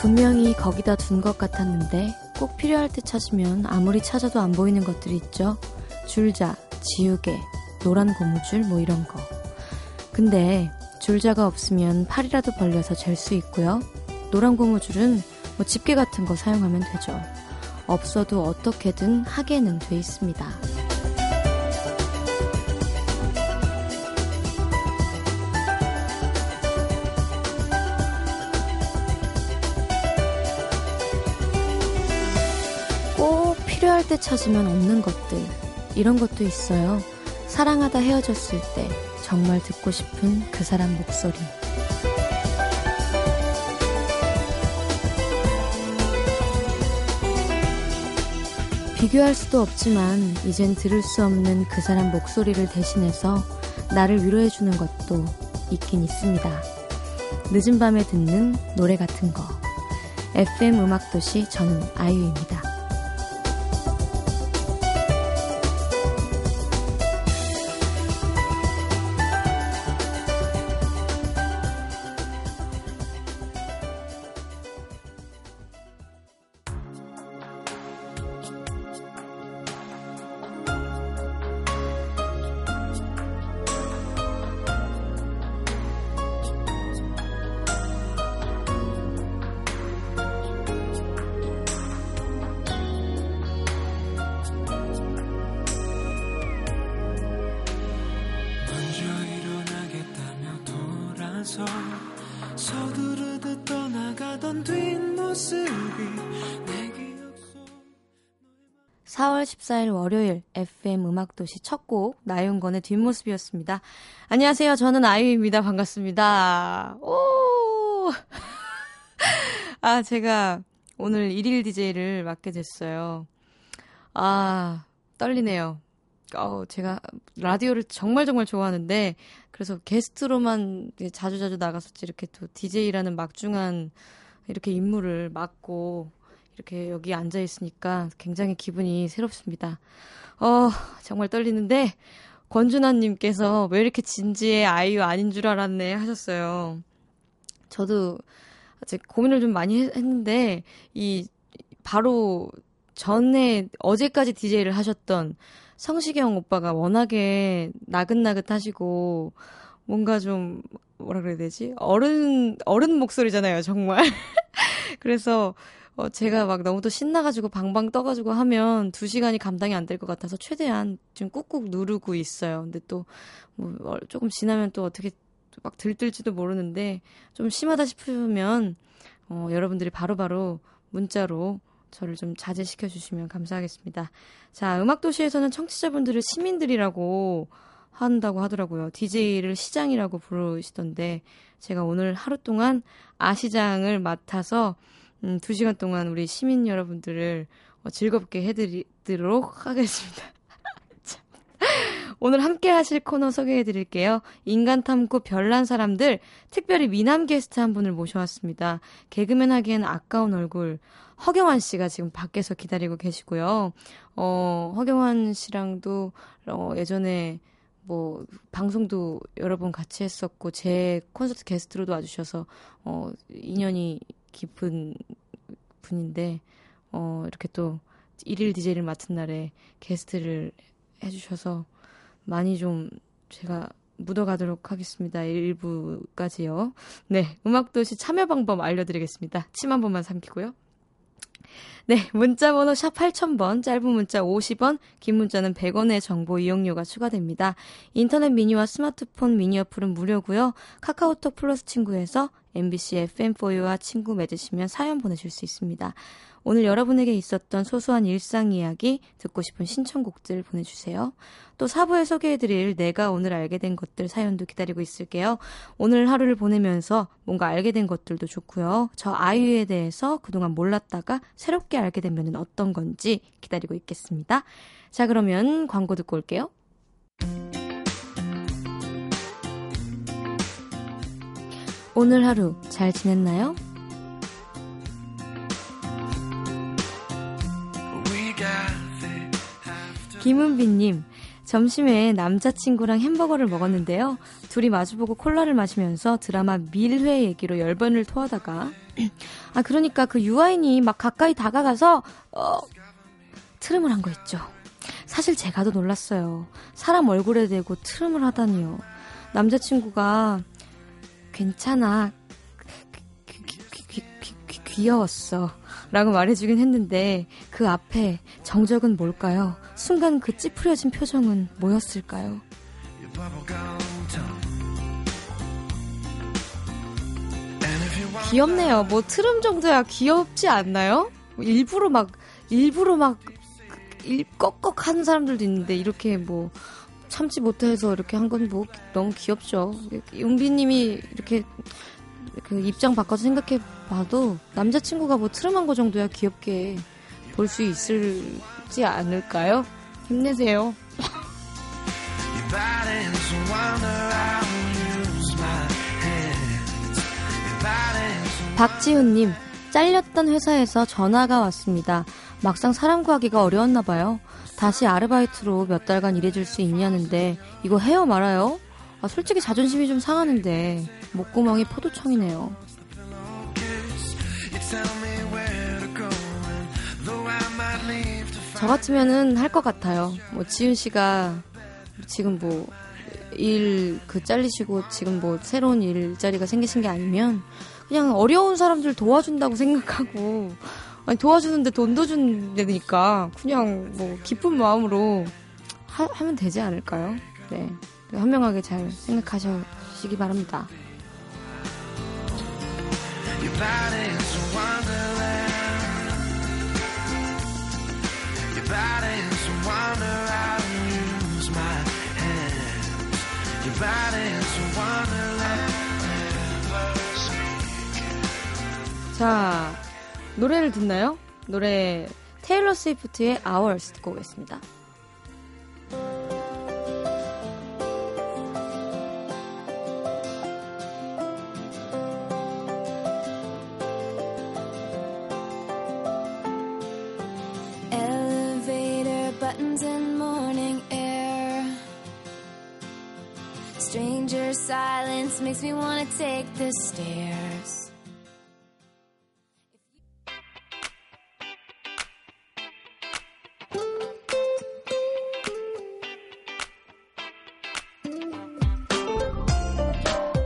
분명히 거기다 둔 것 같았는데 꼭 필요할 때 찾으면 아무리 찾아도 안 보이는 것들이 있죠. 줄자, 지우개, 노란 고무줄 뭐 이런 거. 근데 줄자가 없으면 팔이라도 벌려서 잴 수 있고요. 노란 고무줄은 뭐 집게 같은 거 사용하면 되죠. 없어도 어떻게든 하게는 돼 있습니다. 때 찾으면 없는 것들. 이런 것도 있어요. 사랑하다 헤어졌을 때 정말 듣고 싶은 그 사람 목소리. 비교할 수도 없지만 이젠 들을 수 없는 그 사람 목소리를 대신해서 나를 위로해주는 것도 있긴 있습니다. 늦은 밤에 듣는 노래 같은 거. FM 음악도시 저는 아이유입니다. 음악도시 첫 곡 나윤건의 뒷모습이었습니다. 안녕하세요. 저는 아이유입니다. 반갑습니다. 오! 아, 제가 오늘 1일 DJ를 맡게 됐어요. 아, 떨리네요. 어, 제가 라디오를 정말 정말 좋아하는데 그래서 게스트로만 자주자주 나가서 이렇게 또 DJ라는 막중한 이렇게 임무를 맡고 이렇게 여기 앉아 있으니까 굉장히 기분이 새롭습니다. 어, 정말 떨리는데 권준아님께서 왜 이렇게 진지해 아이유 아닌 줄 알았네 하셨어요. 저도 아직 고민을 좀 많이 했는데 이 바로 전에 어제까지 DJ를 하셨던 성시경 오빠가 워낙에 나긋나긋하시고 뭔가 좀 뭐라 그래야 되지? 어른 어른 목소리잖아요, 정말. 그래서 어, 제가 막 너무 또 신나가지고 방방 떠가지고 하면 두 시간이 감당이 안 될 것 같아서 최대한 좀 꾹꾹 누르고 있어요. 근데 또, 뭐, 어, 조금 지나면 또 어떻게 막 들뜰지도 모르는데 좀 심하다 싶으면, 어, 여러분들이 바로바로 바로 문자로 저를 좀 자제시켜 주시면 감사하겠습니다. 자, 음악도시에서는 청취자분들을 시민들이라고 한다고 하더라고요. DJ를 시장이라고 부르시던데, 제가 오늘 하루 동안 아시장을 맡아서 음, 두 시간 동안 우리 시민 여러분들을 어, 즐겁게 해드리도록 하겠습니다. 오늘 함께 하실 코너 소개해 드릴게요. 인간 탐구 별난 사람들, 특별히 미남 게스트 한 분을 모셔왔습니다. 개그맨 하기엔 아까운 얼굴, 허경환 씨가 지금 밖에서 기다리고 계시고요. 어, 허경환 씨랑도, 어, 예전에 뭐, 방송도 여러 번 같이 했었고, 제 콘서트 게스트로도 와주셔서, 어, 인연이 깊은 분인데, 어, 이렇게 또 일일 DJ를 맡은 날에 게스트를 해주셔서 많이 좀 제가 묻어가도록 하겠습니다. 일부까지요. 네, 음악도시 참여 방법 알려드리겠습니다. 침 한 번만 삼키고요. 네, 문자 번호 샵 8000번, 짧은 문자 50원, 긴 문자는 100원의 정보 이용료가 추가됩니다. 인터넷 미니와 스마트폰 미니 어플은 무료고요. 카카오톡 플러스 친구에서 MBC FM4U와 친구 맺으시면 사연 보내실 수 있습니다. 오늘 여러분에게 있었던 소소한 일상 이야기, 듣고 싶은 신청곡들 보내주세요. 또 사부에 소개해드릴 내가 오늘 알게 된 것들 사연도 기다리고 있을게요. 오늘 하루를 보내면서 뭔가 알게 된 것들도 좋고요. 저 아이유에 대해서 그동안 몰랐다가 새롭게 알게 되면 어떤 건지 기다리고 있겠습니다. 자, 그러면 광고 듣고 올게요. 오늘 하루 잘 지냈나요? 김은비님, 점심에 남자친구랑 햄버거를 먹었는데요. 둘이 마주보고 콜라를 마시면서 드라마 밀회 얘기로 열번을 토하다가 아 그러니까 그 유아인이 막 가까이 다가가서 어 트름을 한 거 있죠. 사실 제가 더 놀랐어요. 사람 얼굴에 대고 트름을 하다니요. 남자친구가 괜찮아. 귀, 귀, 귀, 귀여웠어. 라고 말해주긴 했는데 그 앞에 정적은 뭘까요? 순간 그 찌푸려진 표정은 뭐였을까요? 귀엽네요. 뭐 트름 정도야 귀엽지 않나요? 일부러 막 일부러 막 일, 꺽꺽 하는 사람들도 있는데 이렇게 뭐 참지 못해서 이렇게 한 건 뭐 너무 귀엽죠. 용비님이 이렇게 그 입장 바꿔서 생각해 봐도 남자친구가 뭐 트름한 거 정도야 귀엽게 볼 수 있을지 않을까요? 힘내세요. 박지훈님, 잘렸던 회사에서 전화가 왔습니다. 막상 사람 구하기가 어려웠나 봐요. 다시 아르바이트로 몇 달간 일해줄 수 있냐는데 이거 해요 말아요? 아, 솔직히 자존심이 좀 상하는데 목구멍이 포도청이네요. 저 같으면은 할 것 같아요. 뭐 지윤 씨가 지금 뭐 일 그 잘리시고 지금 뭐 새로운 일자리가 생기신 게 아니면 그냥 어려운 사람들 도와준다고 생각하고 아니 도와주는데 돈도 준다니까 그냥 뭐 기쁜 마음으로 하, 하면 되지 않을까요? 네. 현명하게 잘 생각하시기 바랍니다. 자, 노래를 듣나요? 노래 테일러 스위프트의 Hours 듣고 오겠습니다. Silence makes me wanna take the stairs.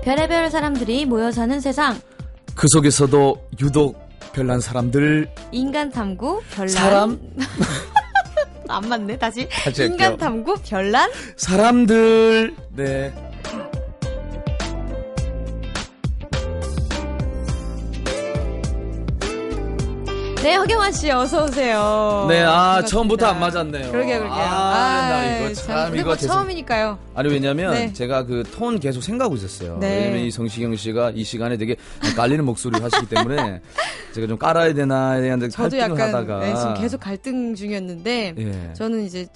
별의별 사람들이 모여 사는 세상. 그 속에서도 유독 별난 사람들. 인간 탐구 별난. 사람. 안 맞네. 다시. 다시 인간 탐구 별난. 사람들. 네. 네, 허경환 씨 어서 오세요. 네, 아 반갑습니다. 처음부터 안 맞았네요. 그러게 그러게요. 아, 아나 이거 참, 참 이거 뭐 처음이니까요. 아니 왜냐면 네. 제가 그 톤 계속 생각하고 있었어요. 네. 왜냐면 이 성시경 씨가 이 시간에 되게 깔리는 목소리를 하시기 때문에 제가 좀 깔아야 되나에 대한 저도 약간 하다가 네, 지금 계속 갈등 중이었는데 예. 저는 이제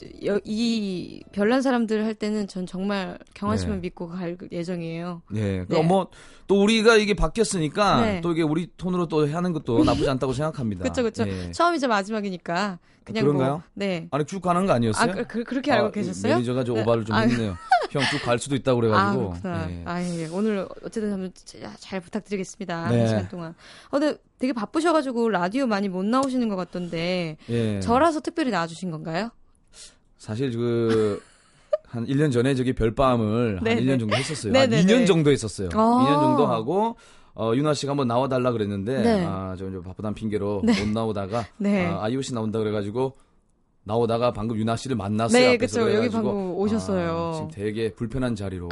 이 별난 사람들 할 때는 전 정말 경환 씨만 네. 믿고 갈 예정이에요. 예. 네. 뭐 또 우리가 이게 바뀌었으니까 네. 또 이게 우리 톤으로 또 하는 것도 나쁘지 않다고 생각합니다. 그렇죠, 그렇죠. 예. 처음이자 마지막이니까 그냥 그런가요? 뭐, 네. 아니 쭉 가는 거 아니었어요? 아, 그, 렇게 알고 아, 계셨어요? 매니저가 좀 네. 오바를 좀 아, 했네요. 형 쭉 갈 수도 있다고 그래가지고. 아, 그렇구나. 예. 아, 예. 오늘 어쨌든 한번 잘 부탁드리겠습니다. 네. 한 시간 동안. 어, 근데 되게 바쁘셔가지고 라디오 많이 못 나오시는 것 같던데. 예. 저라서 특별히 나와주신 건가요? 사실 그. 한 1년 전에 저기 별밤을 네네. 한 1년 정도 했었어요. 네네네. 한 2년 정도 했었어요. 아~ 2년 정도 하고 어, 윤아 씨가 한번 나와달라 그랬는데, 네. 아, 저, 저 바쁘단 핑계로 네. 못 나오다가, 네. 아, 아이오 씨 나온다 그래가지고, 나오다가 방금 윤아 씨를 만났어요. 네, 그렇죠. 여기 방금 오셨어요. 아, 지금 되게 불편한 자리로.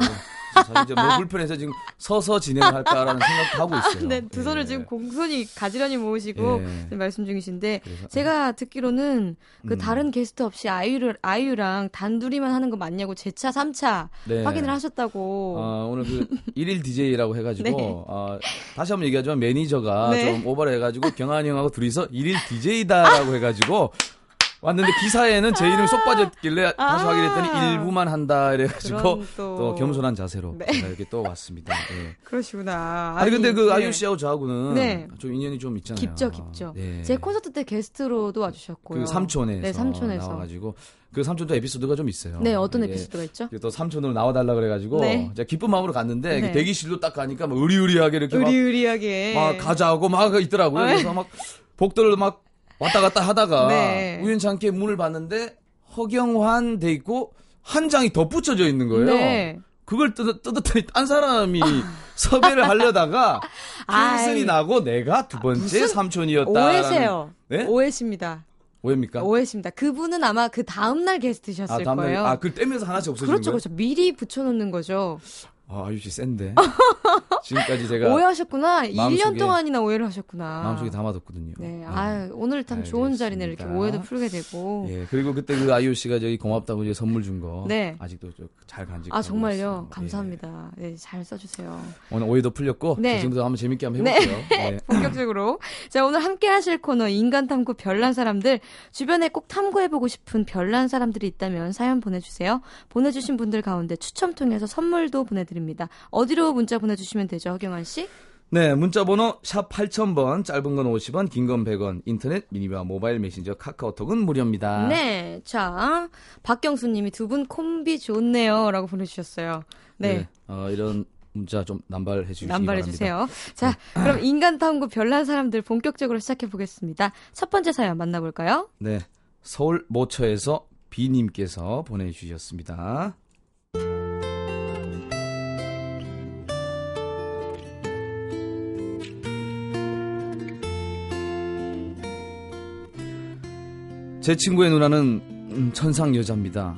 사실 이제 뭐 불편해서 지금 서서 진행을 할까라는 생각도 하고 있어요. 네, 두 손을 예. 지금 공손히 가지런히 모으시고 예. 말씀 중이신데 그래서, 제가 듣기로는 그 음. 다른 게스트 없이 아이유를 아이유랑 단둘이만 하는 거 맞냐고 재차, 3차 네. 확인을 하셨다고. 어, 오늘 그 1일 DJ라고 해가지고 네. 어, 다시 한번 얘기하지만 매니저가 네. 좀 오버를 해가지고 경환이 형하고 둘이서 1일 DJ다라고 해가지고 왔는데 기사에는 제 이름이 쏙 빠졌길래 아~ 다시 확인했더니 일부만 한다 이래가지고 또... 또... 겸손한 자세로 네. 이렇게 또 왔습니다. 네. 그러시구나. 아니, 아니 근데 그 네. 아이유 씨하고 저하고는 네. 좀 인연이 좀 있잖아요. 깊죠, 깊죠. 네. 제 콘서트 때 게스트로도 와주셨고요. 그 삼촌에서, 네, 삼촌에서. 나와가지고 그 삼촌도 에피소드가 좀 있어요. 네, 어떤 에피소드가 있죠? 또 삼촌으로 나와달라 그래가지고 네. 제가 기쁜 마음으로 갔는데 네. 대기실로 딱 가니까 막 의리의리하게 이렇게 의리의리하게 막, 막 가자고 막 있더라고요. 네. 그래서 막 복도를 막 왔다 갔다 하다가 네. 우연찮게 문을 봤는데 허경환 돼 있고 한 장이 덧붙여져 있는 거예요. 네. 그걸 뜯, 뜯었더니 딴 사람이 섭외를 하려다가 캔슬이 나고 내가 두 번째 삼촌이었다. 오해세요. 네? 오해십니다. 오해입니까? 오해십니다. 그분은 아마 그 다음날 게스트셨을 아, 다음날, 거예요. 아, 그 떼면서 하나씩 없어지는 그렇죠, 거예요? 그렇죠. 미리 붙여놓는 거죠. 아, 아유 씨 센데. 지금까지 제가 오해하셨구나. 1년 동안이나 오해를 하셨구나. 마음속에 담아뒀거든요. 네. 네. 아, 오늘 참 알겠습니다. 좋은 자리네. 이렇게 오해도 풀게 되고. 예. 그리고 그때 그 아이유 씨가 저기 고맙다고 이제 선물 준 거. 네. 아직도 잘 간직. 아, 정말요. 있어요. 감사합니다. 예. 네, 잘 써주세요. 오늘 오해도 풀렸고. 네. 지금부터 한번 재밌게 한번 해볼게요. 네. 네. 본격적으로. 자, 오늘 함께 하실 코너 인간 탐구 별난 사람들. 주변에 꼭 탐구해보고 싶은 별난 사람들이 있다면 사연 보내주세요. 보내주신 분들 가운데 추첨 통해서 선물도 보내드립니다. 어디로 문자 보내주시면 되죠, 허경환 씨? 네, 문자 번호 샵 8000번, 짧은 건 50원, 긴 건 100원, 인터넷, 미니와 모바일 메신저, 카카오톡은 무료입니다. 네, 자, 박경수 님이 두 분 콤비 좋네요. 라고 보내주셨어요. 네. 네 어, 이런 문자 좀 남발해 주시기 남발해. 주세요. 자, 네. 그럼 인간 탐구 별난 사람들 본격적으로 시작해 보겠습니다. 첫 번째 사연 만나볼까요? 네, 서울 모처에서 비님께서 보내주셨습니다. 제 친구의 누나는 음, 천상 여자입니다.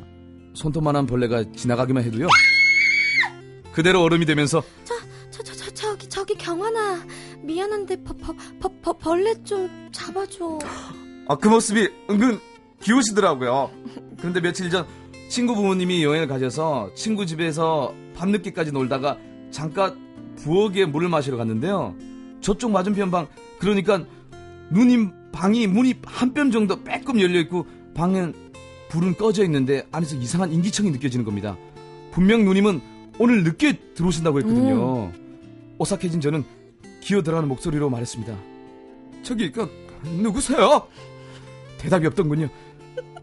손톱만한 벌레가 지나가기만 해도요. 그대로 얼음이 되면서 저, 저, 저, 저, 저기, 저기 경환아. 미안한데 버, 버, 버, 버, 벌레 좀 잡아줘. 아, 그 모습이 은근 귀여우시더라고요. 그런데 며칠 전 친구 부모님이 여행을 가셔서 친구 집에서 밤늦게까지 놀다가 잠깐 부엌에 물을 마시러 갔는데요. 저쪽 맞은편 방, 그러니까 누님 방이 문이 한 뼘 정도 빼끔 열려 있고 방엔 불은 꺼져 있는데 안에서 이상한 인기청이 느껴지는 겁니다. 분명 누님은 오늘 늦게 들어오신다고 했거든요. 음. 오싹해진 저는 기어들어가는 목소리로 말했습니다. 저기 그 누구세요? 대답이 없던군요.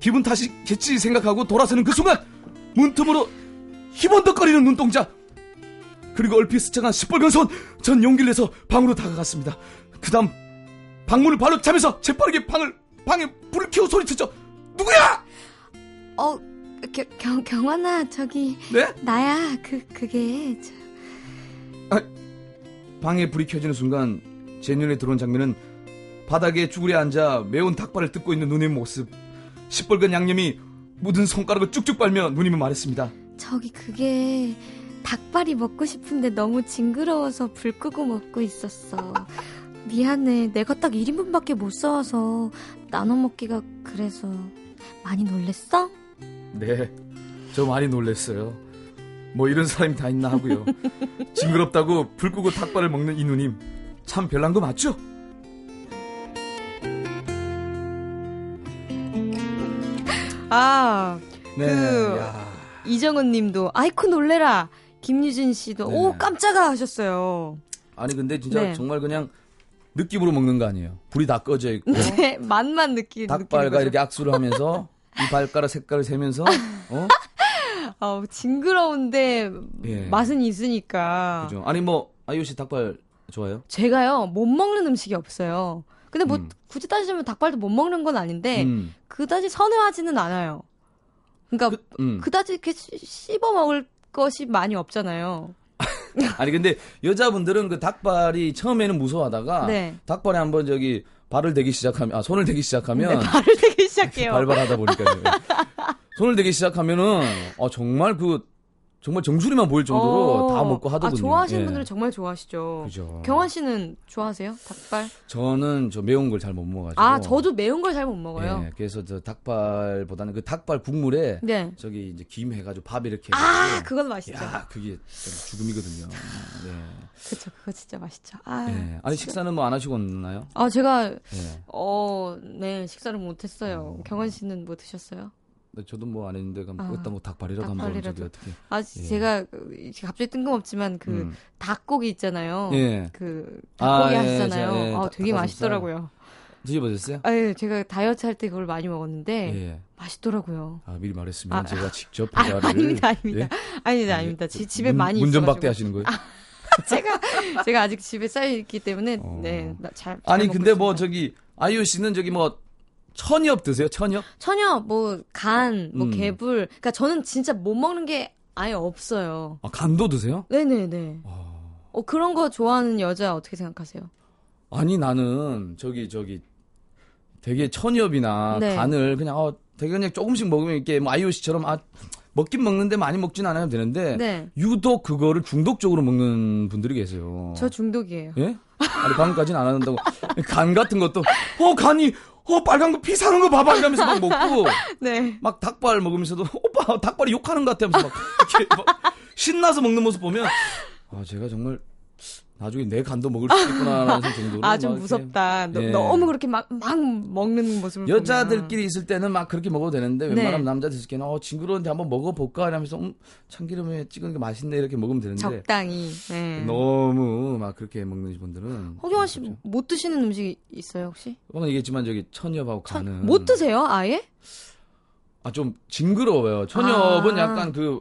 기분 탓이겠지 생각하고 돌아서는 그 순간 문틈으로 희번덕거리는 눈동자 그리고 얼핏 스쳐간 시뻘건 손 전 용기를 내서 방으로 다가갔습니다. 그 다음 방문을 발로 차면서 재빠르게 방을 방에 불을 켜고 소리쳤죠. 누구야? 어, 겨, 경 경환아 저기. 네? 나야. 그 그게 저. 아, 방에 불이 켜지는 순간 제 눈에 들어온 장면은 바닥에 쭈그려 앉아 매운 닭발을 뜯고 있는 누님의 모습. 시뻘건 양념이 묻은 손가락을 쭉쭉 빨며 누님은 말했습니다. 저기 그게 닭발이 먹고 싶은데 너무 징그러워서 불 끄고 먹고 있었어. 미안해. 내가 딱 1인분밖에 못 써와서 나눠 먹기가 그래서 많이 놀랬어? 네. 저 많이 놀랬어요. 뭐 이런 사람이 다 있나 하고요. 징그럽다고 불 끄고 닭발을 먹는 이 누님. 참 별난 거 맞죠? 아, 네. 그 야. 이정은 님도 아이쿠 놀래라. 김유진 씨도 네. 오 깜짝아 하셨어요. 아니 근데 진짜 네. 정말 그냥 느낌으로 먹는 거 아니에요. 불이 다 꺼져 있고. 네, 맛만 느끼 닭발과 이렇게 악수를 하면서 이 발가락 색깔을 세면서 어? 어 징그러운데 예. 맛은 있으니까. 그죠. 아니 뭐 아이유 씨 닭발 좋아요? 제가요 못 먹는 음식이 없어요. 근데 뭐 음. 굳이 따지자면 닭발도 못 먹는 건 아닌데 음. 그다지 선호하지는 않아요. 그러니까 그, 음. 그다지 이렇게 씹어 먹을 것이 많이 없잖아요. 아니 근데 여자분들은 그 닭발이 처음에는 무서워하다가 네. 닭발에 한번 저기 발을 대기 시작하면 아 손을 대기 시작하면 네, 발을 대기 시작해요. 발발하다 보니까 손을 대기 시작하면은 아 정말 그 정말 정수리만 보일 정도로 어. 다 먹고 하더군요. 아, 좋아하시는 예. 분들은 정말 좋아하시죠. 그죠. 경환 씨는 좋아하세요? 닭발? 저는 저 매운 걸 잘 못 먹어가지고. 아, 저도 매운 걸 잘 못 먹어요. 예, 그래서 저 닭발보다는 그 닭발 국물에 네. 저기 이제 김 해가지고 밥 이렇게. 아, 그건 맛있죠. 야, 그게 죽음이거든요. 네. 그렇죠, 그거 진짜 맛있죠. 아, 네. 아니 식사는 뭐 안 하시고 있나요? 아, 제가 네. 어, 네 식사를 못 했어요. 어. 경환 씨는 뭐 드셨어요? 네, 저도 뭐 안 했는데 그럼 아, 일단 뭐 닭발이라도 한번 저기 어떻게 아 예. 제가 갑자기 뜬금없지만 그 음. 닭고기 있잖아요 예. 그 닭고기 아, 예, 하시잖아요 예, 아 되게 맛있더라고요 드셔보셨어요? 아, 예, 제가 다이어트 할 때 그걸 많이 먹었는데 예. 맛있더라고요. 아 미리 말했으면 아, 제가 직접 배달을 아, 닙니다 아닙니다, 예? 아니다, 아닙니다. 지, 집에 문, 많이 문전박대 하시는 거예요? 아, 제가 제가 아직 집에 쌓여 있기 때문에 어. 네잘 아니 근데 뭐 저기 아이유 씨는 저기 뭐 천엽 드세요? 천엽? 천엽, 뭐, 간, 뭐, 음. 개불. 그니까 저는 진짜 못 먹는 게 아예 없어요. 아, 간도 드세요? 네네네. 어... 어, 그런 거 좋아하는 여자 어떻게 생각하세요? 아니, 나는, 저기, 저기, 되게 천엽이나 네. 간을 그냥, 어, 되게 그냥 조금씩 먹으면 이렇게, 뭐, 아이오 씨처럼, 아, 먹긴 먹는데 많이 먹진 않아도 되는데, 네. 유독 그거를 중독적으로 먹는 분들이 계세요. 저 중독이에요. 예? 아니, 방금까지는 안 한다고. 간 같은 것도, 어, 간이, 어 빨간 거 피 사는 거 봐봐! 이러면서 막 먹고. 네. 막 닭발 먹으면서도 오빠 닭발이 욕하는 것 같아! 하면서 막 이렇게 막 신나서 먹는 모습 보면 아 제가 정말 나중에 내 간도 먹을 수 있구나라는 정도로 아 좀 무섭다. 예. 너 무 그렇게 막 막 먹는 모습을 여자들끼리 보면. 있을 때는 막 그렇게 먹어도 되는데 네. 웬만하면 남자들 있을 때는 어 징그러운데 한번 먹어볼까 이러면서 음, 참기름에 찍은 게 맛있네 이렇게 먹으면 되는데 적당히 네. 너무 막 그렇게 먹는 분들은 허경환 씨 못 드시는 음식 있어요 혹시? 오늘 얘기했지만 저기 천엽하고 간은 못 드세요 아예? 아 좀 징그러워요. 천엽은 아. 약간 그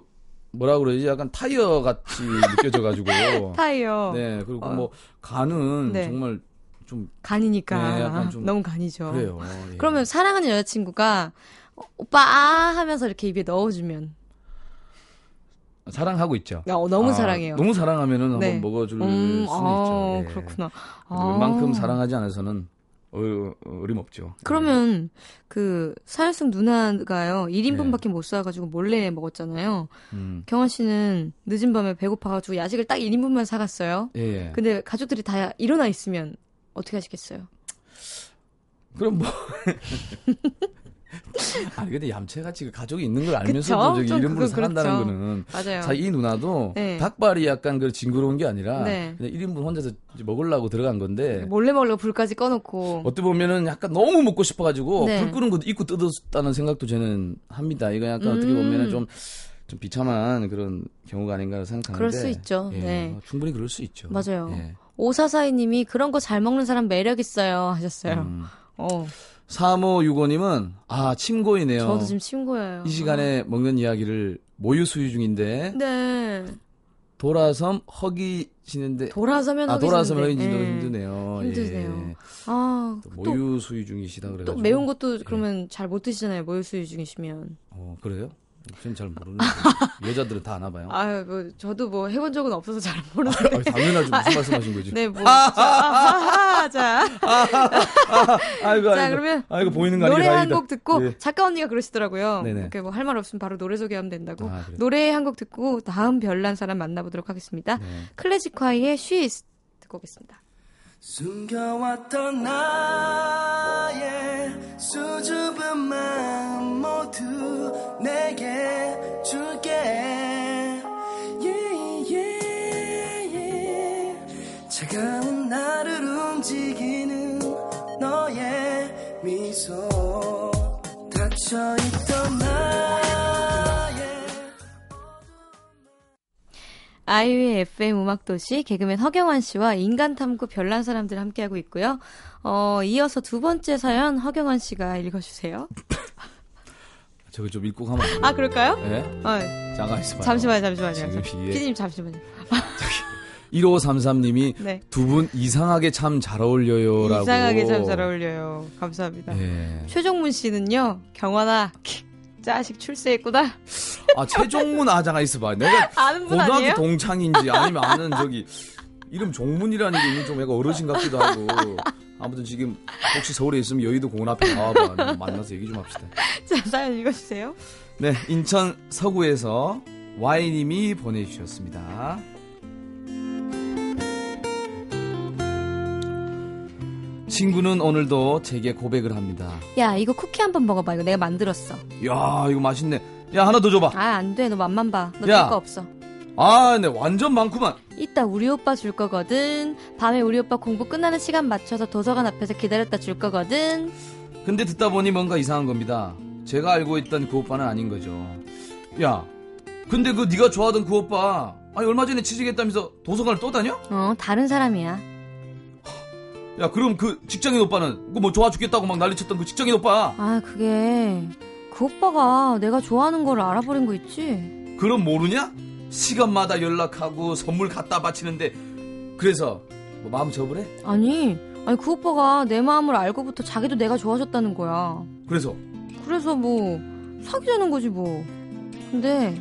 뭐라 그러지? 약간 타이어 같이 느껴져가지고. 타이어. 네, 그리고 어. 뭐 간은 네. 정말 좀 간이니까 네, 약간 좀 너무 간이죠. 그래요. 예. 그러면 사랑하는 여자친구가 어, 오빠 아 하면서 이렇게 입에 넣어주면 사랑하고 있죠. 어, 너무 아, 사랑해요. 너무 사랑하면은 네. 한번 먹어줄 음, 수 아, 있죠. 예. 그렇구나. 아. 웬만큼 사랑하지 않아서는 어, 어림없죠. 그러면 네. 그 사회성 누나가요 1인분밖에 네. 못 사가지고 몰래 먹었잖아요. 음. 경환 씨는 늦은 밤에 배고파가지고 야식을 딱 1인분만 사갔어요. 예, 예. 근데 가족들이 다 일어나 있으면 어떻게 하시겠어요? 그럼 뭐 아니 근데 얌체같이 그 가족이 있는 걸 알면서도 저기 이름으로 사간다는 그렇죠. 거는 맞아요. 자, 이 누나도 네. 닭발이 약간 그 징그러운 게 아니라 네. 그냥 1인분 혼자서 먹으려고 들어간 건데 몰래 몰래 불까지 꺼놓고 어떻게 보면은 약간 너무 먹고 싶어가지고 네. 불 끄는 것도 입고 뜯었다는 생각도 저는 합니다. 이거 약간 음. 어떻게 보면은 좀좀 비참한 그런 경우가 아닌가 생각하는데 그럴 수 있죠. 예, 네. 충분히 그럴 수 있죠. 맞아요. 예. 오사사이님이 그런 거 잘 먹는 사람 매력 있어요 하셨어요. 음. 어. 3565님은, 아, 침고이네요. 저도 지금 침고예요. 이 시간에 아. 먹는 이야기를 모유 수유 중인데. 네. 돌아섬 허기 지는데. 돌아서면 아, 돌아서면 허기 지도 네. 힘드네요. 힘드네요. 예. 아, 모유 수유 중이시다 그래가지고. 또 매운 것도 그러면 예. 잘못 드시잖아요. 모유 수유 중이시면. 어, 그래요? 저는 잘 모르는데 여자들은 다 아나 봐요. 아, 뭐 저도 뭐 해본 적은 없어서 잘 모르는데. 아, 당연하지 무슨 말씀하신 거지? 네, 뭐. 자, 자. 아이고, 자, 그러면 아이고 보이는 거 노래 한 곡 듣고 네. 작가 언니가 그러시더라고요. 네네. 이렇게 뭐할 말 없으면 바로 노래 소개하면 된다고. 아, 그래. 노래 한 곡 듣고 다음 별난 사람 만나보도록 하겠습니다. 네. 클래식화의 She's 듣고 오겠습니다. 숨겨왔던 나의 수줍은 마음 모두 내게 줄게 yeah, yeah, yeah. 차가운 나를 움직이는 너의 미소 닫혀있던 아이유의 FM 음악도시 개그맨 허경환 씨와 인간탐구 별난 사람들 함께하고 있고요. 어, 이어서 두 번째 사연 허경환 씨가 읽어주세요. 저거 좀 읽고 가면 아, 그럴까요? 네. 어. 잠깐 있어봐요. 잠시만요, 잠시만요. 피디님 잠시만요. 1533님이 네. 두분 이상하게 참 잘 어울려요라고. 이상하게 참 잘 어울려요. 감사합니다. 예. 최종문 씨는요, 경환아, 자식 출세했구나. 아 최종문 아자가 있어봐. 내가 고등학교 아니에요? 동창인지 아니면 아는 저기 이름 종문이라는 게 좀 약간 어르신 같기도 하고. 아무튼 지금 혹시 서울에 있으면 여의도 공원 앞에 나와봐 만나서 얘기 좀 합시다. 자 사연 읽어주세요. 네 인천 서구에서 Y님이 보내주셨습니다. 친구는 오늘도 제게 고백을 합니다. 야, 이거 쿠키 한번 먹어봐. 이거 내가 만들었어. 야, 이거 맛있네. 야, 하나 더 줘봐. 아, 안 돼. 너 맛만 봐. 너줄거 없어. 아, 네, 완전 많구만. 이따 우리 오빠 줄 거거든. 밤에 우리 오빠 공부 끝나는 시간 맞춰서 도서관 앞에서 기다렸다 줄 거거든. 근데 듣다 보니 뭔가 이상한 겁니다. 제가 알고 있던 그 오빠는 아닌 거죠. 야, 근데 그 네가 좋아하던 그 오빠, 아니 얼마 전에 취직했다면서 도서관을 또 다녀? 어, 다른 사람이야. 야, 그럼 그 직장인 오빠는 그 뭐 좋아 죽겠다고 막 난리쳤던 그 직장인 오빠. 아, 그게 그 오빠가 내가 좋아하는 걸 알아버린 거 있지? 그럼 모르냐? 시간마다 연락하고 선물 갖다 바치는데 그래서 뭐 마음 접으래? 아니, 아니 그 오빠가 내 마음을 알고부터 자기도 내가 좋아졌다는 거야. 그래서? 그래서 뭐 사귀자는 거지 뭐. 근데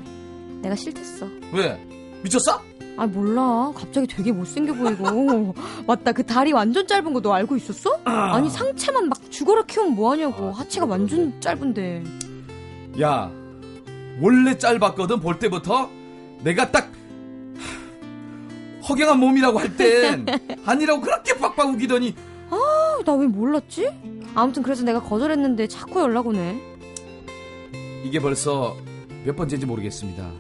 내가 싫댔어. 왜? 미쳤어? 아 몰라 갑자기 되게 못생겨 보이고 맞다 그 다리 완전 짧은 거 너 알고 있었어? 아. 니 상체만 막 죽어라 키우면 뭐하냐고 아, 하체가 완전 짧은데 야 원래 짧았거든 볼 때부터 내가 딱 허경한 몸이라고 할 땐 아니라고 그렇게 빡빡 우기더니 아 나 왜 몰랐지? 아무튼 그래서 내가 거절했는데 자꾸 연락 오네 이게 벌써 몇 번째인지 모르겠습니다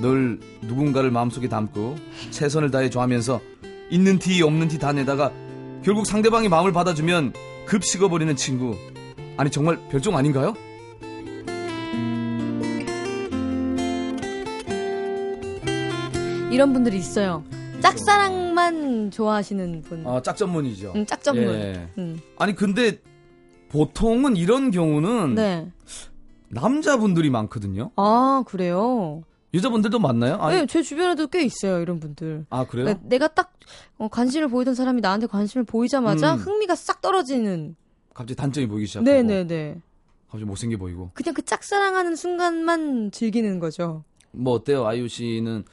늘 누군가를 마음속에 담고 최선을 다해 좋아하면서 있는 티 없는 티 다 내다가 결국 상대방이 마음을 받아주면 급 식어버리는 친구 아니 정말 별종 아닌가요? 이런 분들이 있어요. 짝사랑만 좋아하시는 분. 아, 짝 전문이죠. 응, 짝 전문. 예. 응. 아니 근데 보통은 이런 경우는 네. 남자분들이 많거든요. 아 그래요? 여자분들도 많나요? 아니... 네, 제 주변에도 꽤 있어요, 이런 분들. 아, 그래요? 네, 내가 딱 어, 관심을 보이던 사람이 나한테 관심을 보이자마자 음. 흥미가 싹 떨어지는. 갑자기 단점이 보이기 시작하고. 네네네. 갑자기 못생겨 보이고. 그냥 그 짝사랑하는 순간만 즐기는 거죠. 뭐 어때요, 아이유 씨는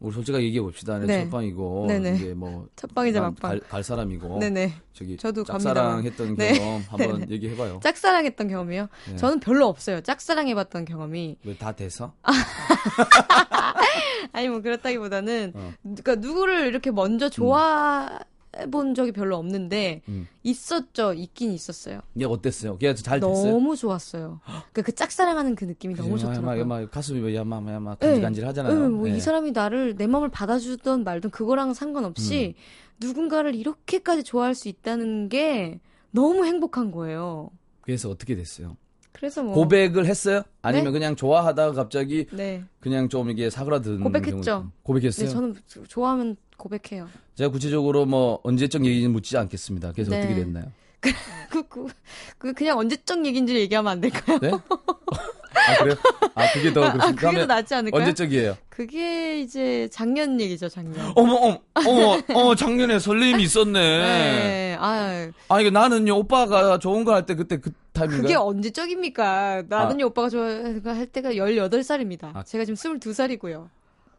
우리 솔직하게 얘기해 봅시다. 네. 첫 방이고 네네. 이게 뭐 첫 방이자 막방 갈, 갈, 사람이고. 네네. 저기 저도 짝사랑했던 네. 경험 한번 얘기해 봐요. 짝사랑했던 경험이요? 네. 저는 별로 없어요. 짝사랑해봤던 경험이. 왜 다 돼서? 아니 뭐 그렇다기보다는 어. 그러니까 누구를 이렇게 먼저 좋아. 음. 해본 적이 별로 없는데 음. 있었죠. 있긴 있었어요. 얘 어땠어요? 걔잘 됐어요? 너무 좋았어요. 그러니까 그 짝사랑하는 그 느낌이 너무 좋더라고요. 야마, 야마, 가슴이 야마 야마 간질간질 하잖아요. 네, 뭐이 네. 사람이 나를 내 마음을 받아주던 말든 그거랑 상관없이 음. 누군가를 이렇게까지 좋아할 수 있다는 게 너무 행복한 거예요. 그래서 어떻게 됐어요? 그래서 뭐 고백을 했어요? 아니면 네? 그냥 좋아하다가 갑자기 네. 그냥 좀 이게 사그라든 고백했죠. 경우? 고백했어요. 네, 저는 좋아하면 고백해요. 제가 구체적으로 뭐 언제적 얘기는 묻지 않겠습니다. 그래서 네. 어떻게 됐나요? 그, 그, 그, 그냥 언제적 얘기인지 얘기하면 안 될까요? 네? 아, 그래요? 아, 그게 더, 아, 그게 더 낫지 않을까요? 언제적이에요? 그게 이제 작년 얘기죠, 작년. 어머, 어머, 어머, 어, 작년에 설렘이 있었네. 네, 아 아니, 나는요, 오빠가 좋은 거 할 때 그때 그 타임인가요? 그게 언제적입니까? 나는요, 아. 오빠가 좋아할 때가 18살입니다. 아. 제가 지금 22살이고요.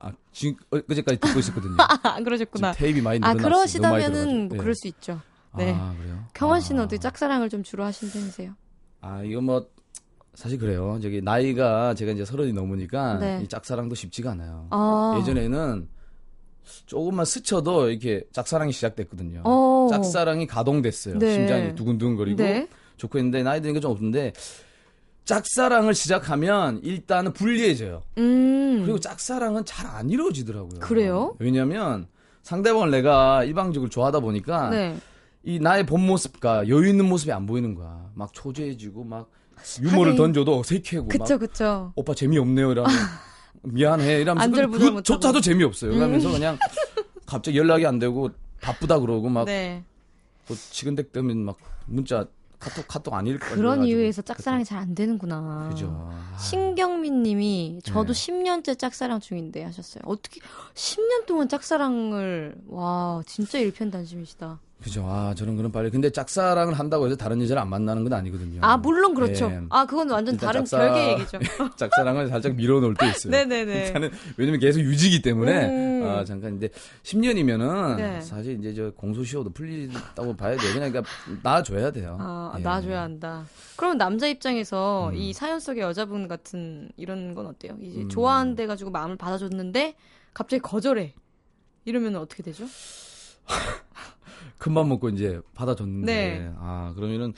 아, 지금 어제까지 듣고 있었거든요. 아, 그러셨구나. 테이프 많이 아, 그러시다면은 뭐 네. 그럴 수 있죠. 네. 아, 그래요? 경원 씨는 아. 어떻게 짝사랑을 좀 주로 하신 편이세요? 아, 이거 뭐 사실 그래요. 저기 나이가 제가 이제 서른이 넘으니까 네. 이 짝사랑도 쉽지가 않아요. 아. 예전에는 조금만 스쳐도 이렇게 짝사랑이 시작됐거든요. 오. 어. 짝사랑이 가동됐어요. 네. 심장이 두근두근거리고 네. 좋고 했는데 나이 게좀 없는데 짝사랑을 시작하면 일단은 불리해져요. 음. 그리고 짝사랑은 잘 안 이루어지더라고요. 그래요? 왜냐면 상대방을 내가 일방적으로 좋아하다 보니까 네. 이 나의 본 모습과 여유 있는 모습이 안 보이는 거야. 막 초조해지고 막 유머를 하긴. 던져도 어색해고 그쵸, 그쵸. 오빠 재미없네요 이러면 미안해 이러면서 그조차도 재미없어요. 그러면서 음. 그냥 갑자기 연락이 안 되고 바쁘다 그러고 막 네. 또 지근댁 되면 막 문자 카톡 카톡 안 읽고 그런 이유에서 짝사랑이 잘 안 되는구나. 그죠. 아. 신경민 님이 저도 네. 10년째 짝사랑 중인데 하셨어요. 어떻게 10년 동안 짝사랑을 와, 진짜 일편단심이시다. 그죠. 아, 저는 그런 빨리. 근데 짝사랑을 한다고 해서 다른 여자를 안 만나는 건 아니거든요. 아, 물론 그렇죠. 예. 아, 그건 완전 다른 짝사... 별개 얘기죠. 짝사랑을 살짝 밀어놓을 때 있어요. 네네네. 일단은, 왜냐면 계속 유지기 때문에, 음. 아, 잠깐. 근데 10년이면은, 네. 사실 이제 저 공소시효도 풀리다고 봐야 돼요. 그냥 그러니까 놔줘야 돼요. 아, 예. 놔줘야 한다. 그럼 남자 입장에서 음. 이 사연 속의 여자분 같은 이런 건 어때요? 이제 음. 좋아한데 가지고 마음을 받아줬는데, 갑자기 거절해. 이러면 어떻게 되죠? 큰맘 먹고 이제 받아줬는데 네. 아 그러면은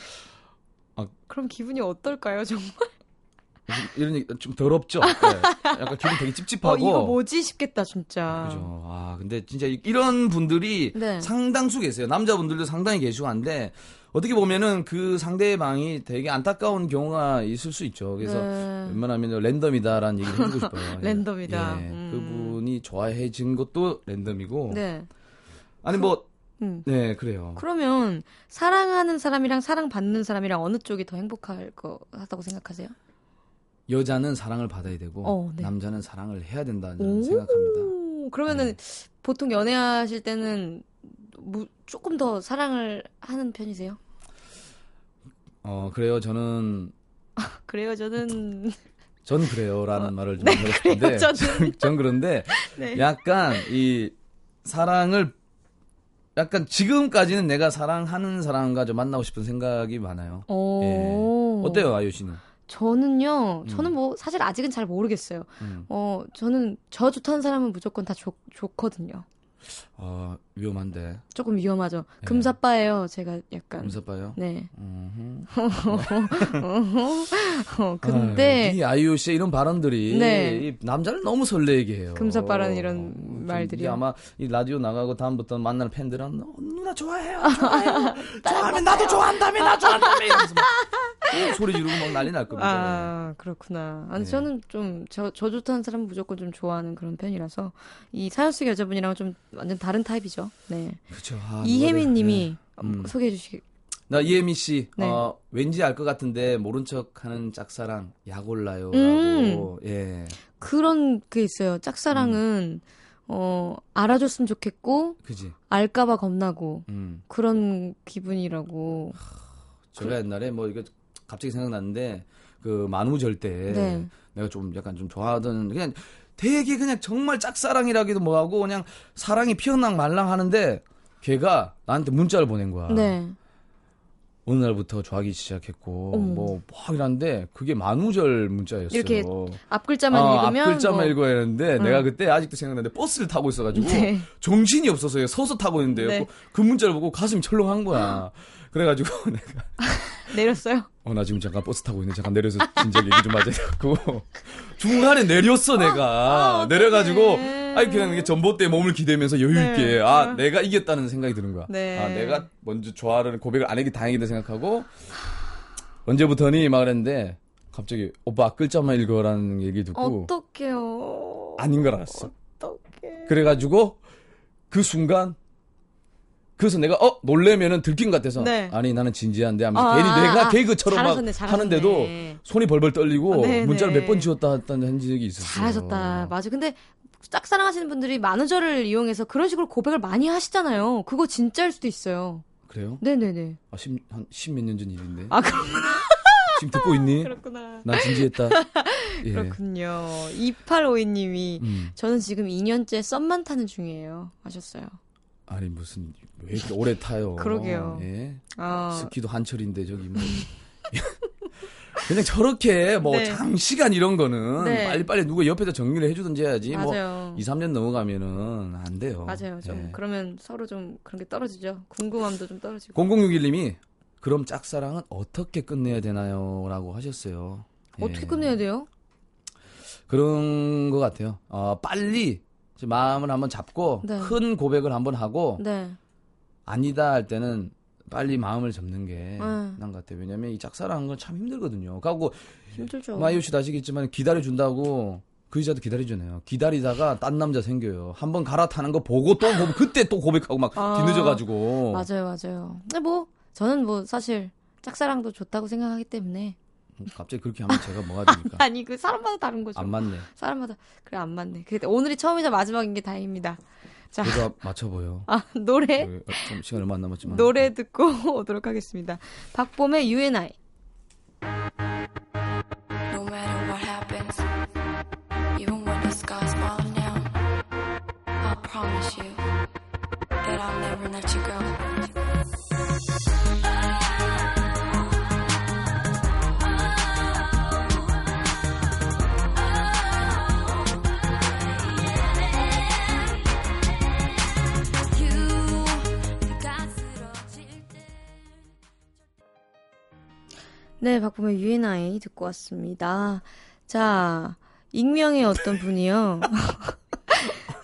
아 그럼 기분이 어떨까요 정말? 이런 얘기 좀 더럽죠. 네. 약간 기분 되게 찝찝하고. 어, 이거 뭐지 싶겠다 진짜. 그죠. 아 근데 진짜 이런 분들이 네. 상당수 계세요. 남자분들도 상당히 계시고 한데 어떻게 보면은 그 상대방이 되게 안타까운 경우가 있을 수 있죠. 그래서 네. 웬만하면 랜덤이다라는 얘기를 해주고 싶어요. 랜덤이다. 예, 음. 그분이 좋아해진 것도 랜덤이고. 네. 아니 뭐 음. 네, 그래요. 그러면 사랑하는 사람이랑 사랑받는 사람이랑 어느 쪽이 더 행복할 것 같다고 생각하세요? 여자는 사랑을 받아야 되고 어, 네. 남자는 사랑을 해야 된다는 생각합니다. 그러면은 네. 보통 연애하실 때는 뭐 조금 더 사랑을 하는 편이세요? 어 그래요. 저는 그래요. 저는 전 그래요라는 어, 말을 좀 네, 하고 싶은데. 전 그런데 네. 약간 이 사랑을 약간 지금까지는 내가 사랑하는 사람과 좀 만나고 싶은 생각이 많아요. 예. 어때요, 아유 씨는? 저는요, 음. 저는 뭐 사실 아직은 잘 모르겠어요. 음. 어, 저는 저 좋다는 사람은 무조건 다 좋, 좋거든요. 아 위험한데. 조금 위험하죠. 네. 금사빠예요. 제가 약간. 금사빠요? 네. 어, 근데 아, 이 아이유 씨의 이런 발언들이 네. 남자를 너무 설레게 해요. 금사빠라는 이런 어, 말들이 아마 이 라디오 나가고 다음부터 만날 팬들은 어, 누나 좋아해요. 좋아해요. 좋아하면 나도 좋아한다며 나 좋아한다며 이러면서 막 소리 지르고 막 난리 날 겁니다. 아 그렇구나. 아니 네. 저는 좀 저저 좋다는 사람은 무조건 좀 좋아하는 그런 편이라서 이 사연 속 여자분이랑 좀 완전 다른 타입이죠. 네. 그렇죠. 아, 이혜민 님이 네. 음. 소개해 주시 나 이혜미 씨, 네. 어, 왠지 알 것 같은데 모른 척하는 짝사랑 약 올라요라고. 음. 예. 그런 게 있어요. 짝사랑은 음. 어 알아줬으면 좋겠고, 그지. 알까 봐 겁나고 음. 그런 기분이라고. 제가 그... 옛날에 뭐 이거 갑자기 생각났는데 그 만우절 때 네. 내가 좀 약간 좀 좋아하던 그냥 되게 그냥 정말 짝사랑이라기도 뭐하고 그냥 사랑이 피어난 말랑 하는데 걔가 나한테 문자를 보낸 거야. 네. 어느 날부터 좋아하기 시작했고 뭐뭐 뭐 이런데 그게 만우절 문자였어요. 이렇게 앞 글자만 아, 읽으면 앞 글자만 뭐. 읽어야 했는데 응. 내가 그때 아직도 생각나는데 버스를 타고 있어가지고 네. 정신이 없어서 서서 타고 있는데 네. 그 문자를 보고 가슴이 철렁한 거야. 그래가지고 내가 내렸어요? 어, 나 지금 잠깐 버스 타고 있는데 잠깐 내려서 진짜 얘기 좀 하자 고 중간에 내렸어, 내가. 아, 내려가지고, 아니, 그냥 전봇대에 몸을 기대면서 여유있게, 네. 아, 내가 이겼다는 생각이 드는 거야. 네. 아, 내가 먼저 좋아하는 고백을 안 하기 다행이다 생각하고, 언제부터니? 막 그랬는데, 갑자기, 오빠 글자만 읽어라는 얘기 듣고. 어떡해요. 아닌 걸 알았어. 어떡해. 그래가지고, 그 순간, 그래서 내가 어 놀래면은 들킨 것 같아서 네. 아니 나는 진지한데 하면서 아, 괜히 아, 내가 아, 개그처럼 잘하셨네, 막 잘하셨네. 하는데도 손이 벌벌 떨리고 어, 네, 문자를 네. 몇번 지웠다 한 적이 있었어요. 잘하셨다. 맞아. 근데 짝사랑하시는 분들이 마누저를 이용해서 그런 식으로 고백을 많이 하시잖아요. 그거 진짜일 수도 있어요. 그래요? 네네네. 아, 십, 한, 십몇 년 전 일인데. 아, 그렇구나. 지금 듣고 있니? 그렇구나. 난 진지했다. 예. 그렇군요. 2852님이, 음. 저는 지금 2년째 썸만 타는 중이에요. 하셨어요. 아니 무슨 왜 이렇게 오래 타요? 그러게요. 예. 아. 스키도 한철인데 저기 뭐 그냥 저렇게 뭐 네. 장시간 이런 거는 네. 빨리빨리 누가 옆에서 정리를 해주든지 해야지. 뭐 맞아요. 뭐 2, 3년 넘어가면은 안 돼요. 맞아요. 좀 예. 그러면 서로 좀 그런 게 떨어지죠. 궁금함도 좀 떨어지고. 0061님이 그럼 짝사랑은 어떻게 끝내야 되나요? 라고 하셨어요. 어떻게 예. 끝내야 돼요? 그런 것 같아요. 어, 빨리 마음을 한번 잡고 네. 큰 고백을 한번 하고 네. 아니다 할 때는 빨리 마음을 접는 게 네. 나은 것 같아요. 왜냐면 이 짝사랑하는 건참 힘들거든요. 그리고 힘들죠. 마이오 씨도 아시겠지만 기다려준다고 그 여자도 기다리잖아요. 기다리다가 딴 남자 생겨요. 한번 갈아타는 거 보고 또 고백, 그때 또 고백하고 막 아, 뒤늦어가지고. 맞아요, 맞아요. 근데 뭐 저는 뭐 사실 짝사랑도 좋다고 생각하기 때문에 갑자기 그렇게 하면 제가 뭐가 됩니까? 아니 그 사람마다 다른 거죠. 안 맞네. 사람마다 그래 안 맞네. 근데 오늘이 처음이자 마지막인 게 다행입니다. 자, 그래도 맞춰 보여. 아, 노래? 어, 좀 시간 얼마 안 남았지만. 노래 듣고 오도록 하겠습니다. 박봄의 UNI. No matter what happens, even when the scars fall down, I'll promise you that I'll never let you go. 네, 박보면 유엔아이 듣고 왔습니다. 자, 익명의 어떤 분이요.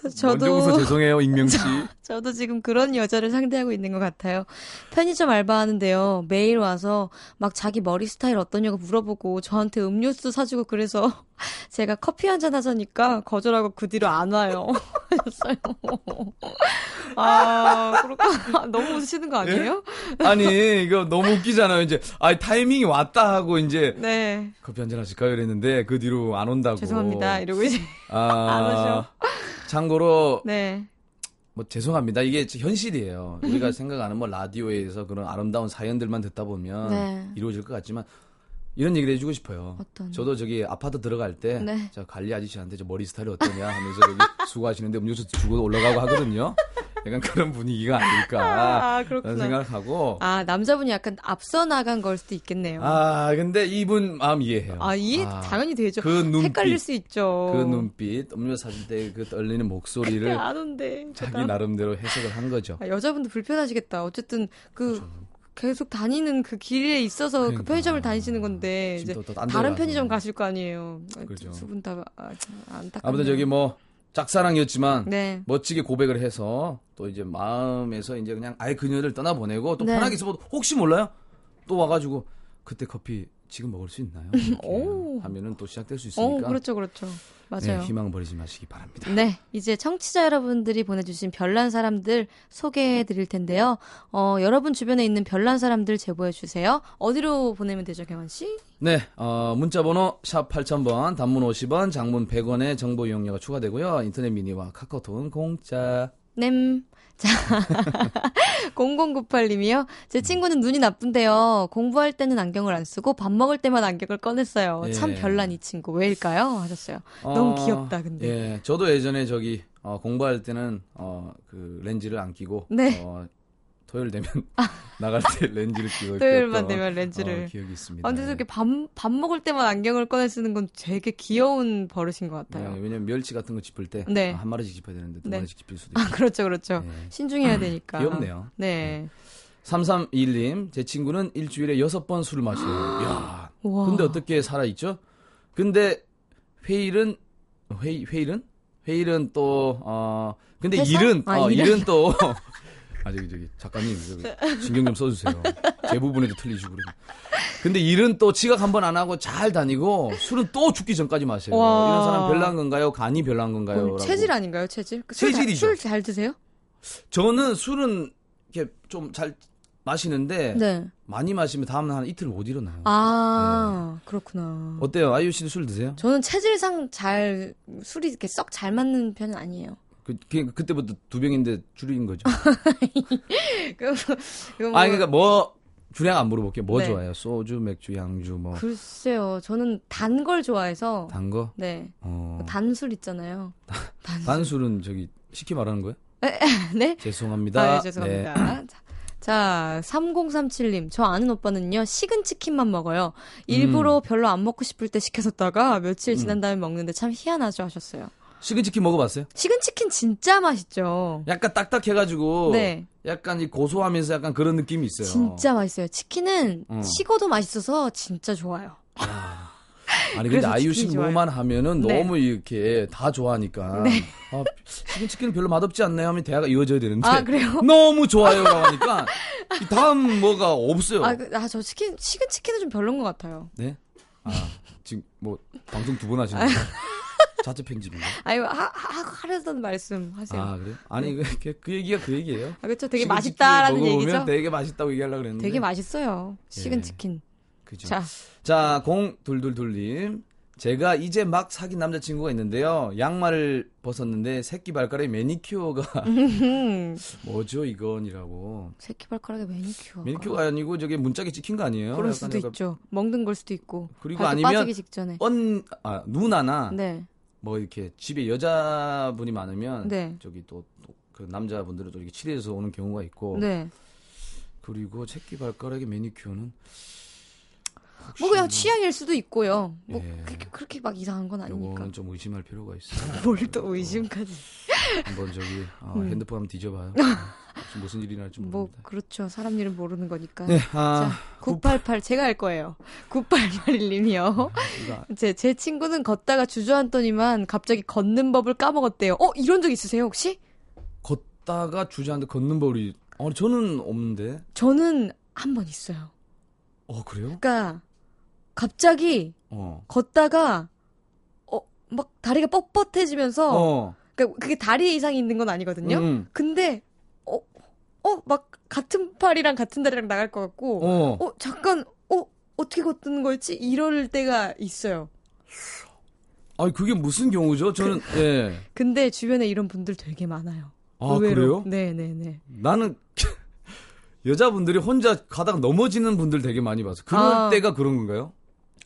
저도 먼저 웃어 죄송해요, 익명 씨. 저, 도 지금 그런 여자를 상대하고 있는 것 같아요. 편의점 알바하는데요. 매일 와서 막 자기 머리 스타일 어떠냐고 물어보고 저한테 음료수 사주고 그래서 제가 커피 한 잔 하자니까 거절하고 그 뒤로 안 와요. 아, 그렇구나. 너무 웃으시는 거 아니에요? 예? 아니, 이거 너무 웃기잖아요. 이제, 아, 타이밍이 왔다 하고 이제. 네. 커피 한 잔 하실까요? 이랬는데 그 뒤로 안 온다고. 죄송합니다. 이러고 이제. 아, 안 오죠. 참고로 네. 뭐 죄송합니다. 이게 현실이에요. 우리가 생각하는 뭐 라디오에서 그런 아름다운 사연들만 듣다 보면 네. 이루어질 것 같지만 이런 얘기를 해주고 싶어요. 어떤? 저도 저기 아파트 들어갈 때, 네. 저 관리 아저씨한테 저 머리 스타일이 어떠냐 하면서 여기 수고하시는데 음료수 주고 올라가고 하거든요. 약간 그런 분위기가 아닐까 아, 그런 생각하고 아 남자분이 약간 앞서 나간 걸 수도 있겠네요. 아 근데 이분 마음 이해해요. 아 이해 아, 당연히 되죠. 그 눈빛, 헷갈릴 수 있죠. 그 눈빛, 음료수 사줄 때그 떨리는 목소리를 아는데 자기 나름대로 해석을 한 거죠. 아, 여자분도 불편하시겠다. 어쨌든 그 그렇죠. 계속 다니는 그 길에 있어서 그 그러니까. 그 편의점을 다니시는 건데 이제 다른 편의점 가실 거 아니에요. 그렇죠. 두분 다 아, 안타깝네요. 아무튼 저기 뭐 짝사랑이었지만 네. 멋지게 고백을 해서 또 이제 마음에서 이제 그냥 아예 그녀를 떠나보내고 또 네. 편하게 있어도 혹시 몰라요? 또 와가지고 그때 커피 지금 먹을 수 있나요? 하면은 또 시작될 수 있으니까. 오, 그렇죠, 그렇죠. 맞아요. 네, 희망 버리지 마시기 바랍니다. 네, 이제 청취자 여러분들이 보내주신 별난 사람들 소개해 드릴 텐데요. 어, 여러분 주변에 있는 별난 사람들 제보해 주세요. 어디로 보내면 되죠, 경원 씨? 네, 어, 문자번호 샵 8000번, 단문 50원, 장문 100원의 정보 이용료가 추가되고요. 인터넷 미니와 카카오톡은 공짜. 네. 자, 0098님이요. 제 친구는 눈이 나쁜데요. 공부할 때는 안경을 안 쓰고 밥 먹을 때만 안경을 꺼냈어요. 예. 참 별난 이 친구. 왜일까요? 하셨어요. 어, 너무 귀엽다, 근데. 예, 저도 예전에 저기 어, 공부할 때는 어, 그 렌즈를 안 끼고 네. 어, 토요일 되면 아. 나갈 때 렌즈를 끼고 토요일만 되면 렌즈를 어, 기억이 있습니다. 아, 근데 이렇게 밥, 밥 먹을 때만 안경을 꺼내 쓰는 건 되게 귀여운 버릇인 것 같아요. 네, 왜냐면 멸치 같은 거 짚을 때한 네. 아, 마리씩 짚어야 되는데 두 네. 마리씩 짚을 수도 있고. 아, 그렇죠, 그렇죠. 네. 신중해야 되니까. 귀엽네요. 네. 3321님, 제 친구는 일주일에 6번 술을 마셔요. 야 근데 어떻게 살아 있죠? 근데 회일은, 회, 회일은? 회일은 또, 어, 근데 회사? 일은, 아, 어, 일은 또, 아 저기 저기 작가님 저기 신경 좀 써주세요. 제 부분에도 틀리시고 그러고. 근데 일은 또 지각 한 번 안 하고 잘 다니고 술은 또 죽기 전까지 마셔요. 와. 이런 사람 별난 건가요? 간이 별난 건가요? 체질 아닌가요? 체질? 그 체질이죠. 술 잘 드세요? 저는 술은 이렇게 좀 잘 마시는데 네. 많이 마시면 다음 한 이틀 못 일어나요. 아 네. 그렇구나. 어때요? 아이유 씨도 술 드세요? 저는 체질상 잘 술이 이렇게 썩 잘 맞는 편은 아니에요. 그, 그, 그때부터 두 병인데 줄인 거죠. 그, 뭐... 아니, 그러니까 뭐, 주량 안 물어볼게요. 뭐 네. 좋아해요? 소주, 맥주, 양주, 뭐. 글쎄요. 저는 단 걸 좋아해서. 단 거? 네. 어... 단술 있잖아요. 단술. 단술 은 저기, 쉽게 말하는 거예요? 네? 죄송합니다. 아, 네, 죄송합니다. 네. 자, 3037님. 저 아는 오빠는요, 식은 치킨만 먹어요. 일부러 음. 별로 안 먹고 싶을 때 시켜뒀다가 며칠 지난 음. 다음에 먹는데 참 희한하죠 하셨어요. 식은 치킨 먹어봤어요? 식은 치킨 진짜 맛있죠. 약간 딱딱해가지고 네. 약간 이 고소하면서 약간 그런 느낌이 있어요. 진짜 맛있어요. 치킨은 어. 식어도 맛있어서 진짜 좋아요. 아. 아니 근데 아이유 씨 뭐만 하면은 네. 너무 이렇게 다 좋아하니까 네. 아, 식은 치킨은 별로 맛없지 않나요? 하면 대화가 이어져야 되는데 아, 그래요? 너무 좋아요라고 하니까 다음 뭐가 없어요. 아저 그, 아, 치킨 식은 치킨은 좀 별론 것 같아요. 네? 아 지금 뭐 방송 두 번 하시는 거예요? 자체 편집인가? 아니 하, 하, 하려던 말씀 하세요. 아 그래? 아니 그, 그, 그 얘기가 그 얘기예요. 아 그렇죠. 되게 맛있다라는 얘기죠. 되게 맛있다고 얘기하려고 그랬는데. 되게 맛있어요. 식은 예. 치킨. 그죠. 자, 자, 공 둘둘둘님. 제가 이제 막 사귄 남자친구가 있는데요. 양말을 벗었는데 새끼 발가락에 매니큐어가 뭐죠 이건이라고. 새끼 발가락에 매니큐어. 매니큐어가 아니고 저게 문짝에 찍힌 거 아니에요? 그럴 수도 있죠. 먹는 걸 수도 있고. 그리고 아니면 언 아, 누나나 네. 뭐 이렇게 집에 여자분이 많으면 네. 저기 또 그 남자분들은 또 이렇게 칠해서 오는 경우가 있고. 네. 그리고 새끼 발가락에 매니큐어는 뭐 그냥 취향일 수도 있고요. 뭐 예. 그렇게, 그렇게, 막 이상한 건 아니니까. 이거는 좀 의심할 필요가 있어요. 뭘 또 의심까지. 한번 저기 어, 음. 핸드폰 한번 뒤져봐요. 무슨 일이 날지 뭐, 모릅니다. 뭐 그렇죠. 사람 일은 모르는 거니까. 네, 아, 자, 988 제가 할 거예요. 9881님이요. 아, 제, 제 친구는 걷다가 주저앉더니만 갑자기 걷는 법을 까먹었대요. 어 이런 적 있으세요 혹시? 걷다가 주저앉아 걷는 법이 어 저는 없는데. 저는 한 번 있어요. 어 그래요? 그러니까 갑자기 어. 걷다가 어막 다리가 뻣뻣해지면서 어. 그러니까 그게 다리 이상이 있는 건 아니거든요. 음. 근데 어 어 막 같은 팔이랑 같은 다리랑 나갈 것 같고 어, 어 잠깐 어 어떻게 걷는 거였지 이럴 때가 있어요. 아니 그게 무슨 경우죠? 저는 그, 예. 근데 주변에 이런 분들 되게 많아요. 아 의외로. 그래요? 네네네. 네. 나는 여자분들이 혼자 가다가 넘어지는 분들 되게 많이 봤어. 그럴 아. 때가 그런 건가요?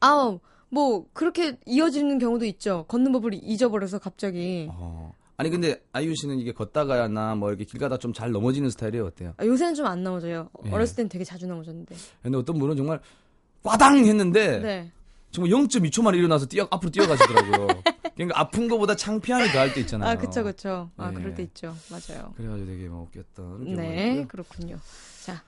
아, 뭐 그렇게 이어지는 경우도 있죠. 걷는 법을 잊어버려서 갑자기. 어. 아니 근데 아이유 씨는 이게 걷다가나 뭐 이렇게 길 가다 좀 잘 넘어지는 스타일이에요 어때요? 아, 요새는 좀 안 넘어져요. 예. 어렸을 땐 되게 자주 넘어졌는데. 근데 어떤 분은 정말 꽈당 했는데 네. 정말 0.2초 만에 일어나서 뛰어 앞으로 뛰어가시더라고요. 그러니까 아픈 거보다 창피함이 더할 때 있잖아요. 아 그쵸 그쵸. 아 네. 그럴 때 있죠. 맞아요. 그래가지고 되게 뭐 웃겼던. 네 그렇군요. 자.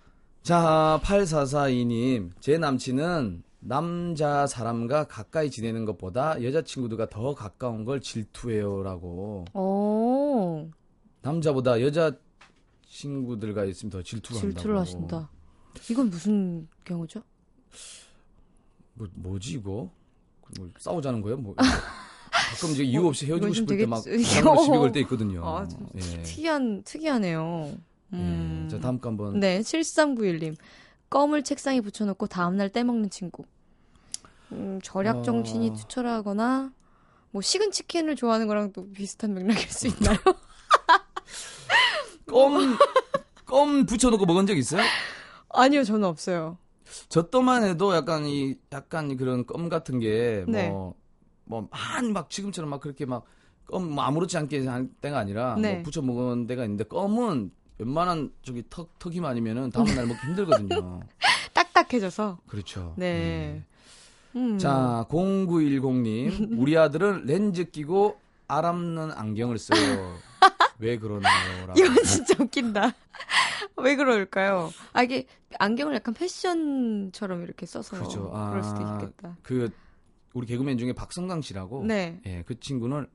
자 8442님 제 남친은 남자 사람과 가까이 지내는 것보다 여자친구들과 더 가까운 걸 질투해요라고. 오. 남자보다 여자 친구들과 있으면 더 질투를, 질투를 한다고. 하신다. 이건 무슨 경우죠? 뭐 뭐지 이거? 뭐 싸우자는 거예요? 뭐 가끔 이제 이유 없이 헤어지고 싶을 때막 시비 걸 때 있거든요. 아, 예. 특이한 특이하네요. 예. 음. 예. 자 다음 거 한번. 네, 7391님. 껌을 책상에 붙여놓고 다음날 떼먹는 친구. 음, 절약 정신이 어... 투철하거나 뭐 식은 치킨을 좋아하는 거랑 또 비슷한 맥락일 수 있나요? 껌, 껌 붙여놓고 먹은 적 있어요? 아니요, 저는 없어요. 저 또만 해도 약간 이, 약간 그런 껌 같은 게, 뭐, 네. 뭐, 한, 막 지금처럼 막 그렇게 막, 껌, 뭐 아무렇지 않게 한 때가 아니라, 뭐 네. 뭐 붙여 먹은 데가 있는데, 껌은 웬만한 저기 턱, 턱이 많으면은 다음날 먹기 힘들거든요. 딱딱해져서. 그렇죠. 네. 네. 음. 자, 0910님. 우리 아들은 렌즈 끼고 알없는 안경을 써요. 왜 그러나요? 이건 진짜 웃긴다. 왜 그럴까요? 아, 이게 안경을 약간 패션처럼 이렇게 써서 그렇죠. 아, 그럴 수도 있겠다. 그 우리 개그맨 중에 박성강 씨라고 네. 예, 그 친구는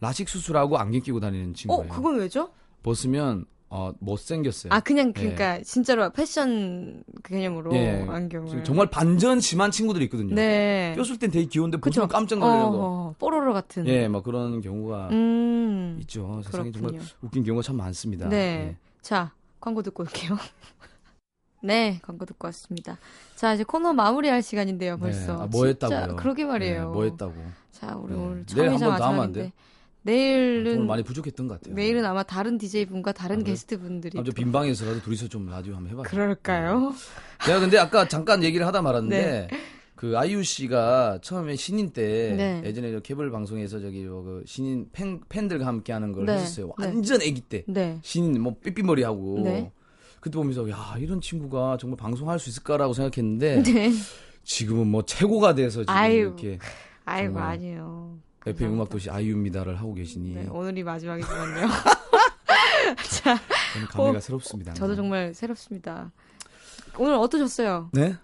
라식 수술하고 안경 끼고 다니는 친구예요. 어, 그건 왜죠? 벗으면 어, 못생겼어요. 아, 그냥, 예. 그러니까, 예. 진짜로 패션 개념으로 예. 안경을. 정말 반전 심한 친구들이 있거든요. 네. 꼈을 땐 되게 귀여운데, 보시면 깜짝 놀래고. 어, 뽀로로 같은. 예, 막 그런 경우가 음, 있죠. 세상에 그렇군요. 정말 웃긴 경우가 참 많습니다. 네. 예. 자, 광고 듣고 올게요. 네, 광고 듣고 왔습니다. 자, 이제 코너 마무리할 시간인데요, 네. 벌써. 네. 아, 뭐 했다고요? 그러게 말이에요. 네, 뭐 했다고. 자, 우리 네. 오늘 처음이자 마지막인데. 내일은 오늘 많이 부족했던 것 같아요. 내일은 아마 다른 DJ 분과 다른 아, 게스트 분들이 아주 빈 방에서라도 둘이서 좀 라디오 한번 해봐요. 그럴까요? 네. 제가 근데 아까 잠깐 얘기를 하다 말았는데 네. 그 아이유 씨가 처음에 신인 때 네. 예전에 케이블 방송에서 저기 그 신인 팬 팬들과 함께하는 걸 네. 했었어요. 네. 완전 아기 때 네. 신인 뭐 삐삐머리 하고 그때 보면서 야 이런 친구가 정말 방송할 수 있을까라고 생각했는데 지금은 뭐 최고가 돼서 지금 아유, 이렇게 아이고 아니요. FM 음악 도시 아이유입니다를 하고 계시니 네, 오늘이 마지막이지만요. 자, 감회가 어, 새롭습니다. 저도 정말 새롭습니다. 오늘 어떠셨어요? 네.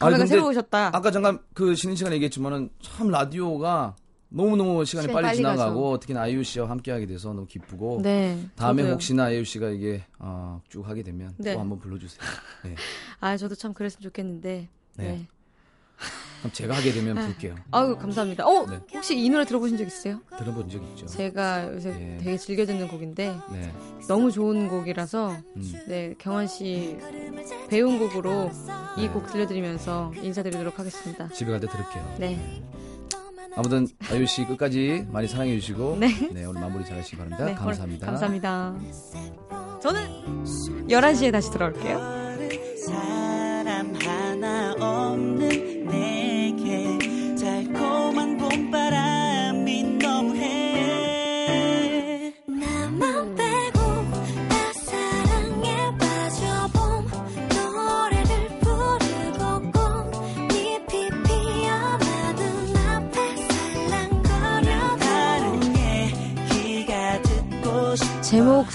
감회가 새로우셨다. 아까 잠깐 그 쉬는 시간에 얘기했지만은 참 라디오가 너무너무 시간이 빨리, 빨리 지나가고 가서. 특히나 아이유 씨와 함께하게 돼서 너무 기쁘고 네, 다음에 저도요. 혹시나 아이유 씨가 이게 어, 쭉 하게 되면 네. 또 한번 불러주세요. 네. 아 저도 참 그랬으면 좋겠는데 네. 네. 그럼 제가 하게 되면 부를게요. 아유 감사합니다. 어 네. 혹시 이 노래 들어보신 적 있어요? 들어본 적 있죠. 제가 요새 네. 되게 즐겨 듣는 곡인데 네. 너무 좋은 곡이라서 음. 네 경원 씨 배운 곡으로 이곡 네. 들려드리면서 인사드리도록 하겠습니다. 집에 갈 때 들을게요. 네. 아무튼 아유 씨 끝까지 많이 사랑해 주시고 네, 네 오늘 마무리 잘 하시기 바랍니다. 네, 감사합니다. 감사합니다. 저는 11시에 다시 돌아올게요.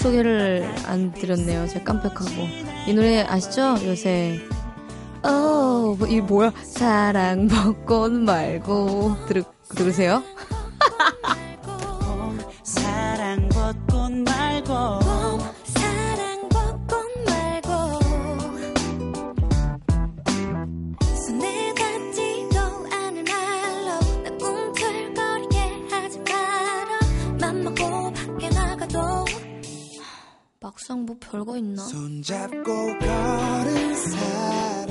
소개를 안 드렸네요. 제가 깜빡하고. 이 노래 아시죠? 요새 어, 뭐, 이 뭐야? 사랑 벚꽃 말고 들, 들으세요? 세상 뭐 별거 있나? 손잡고 걸은 사람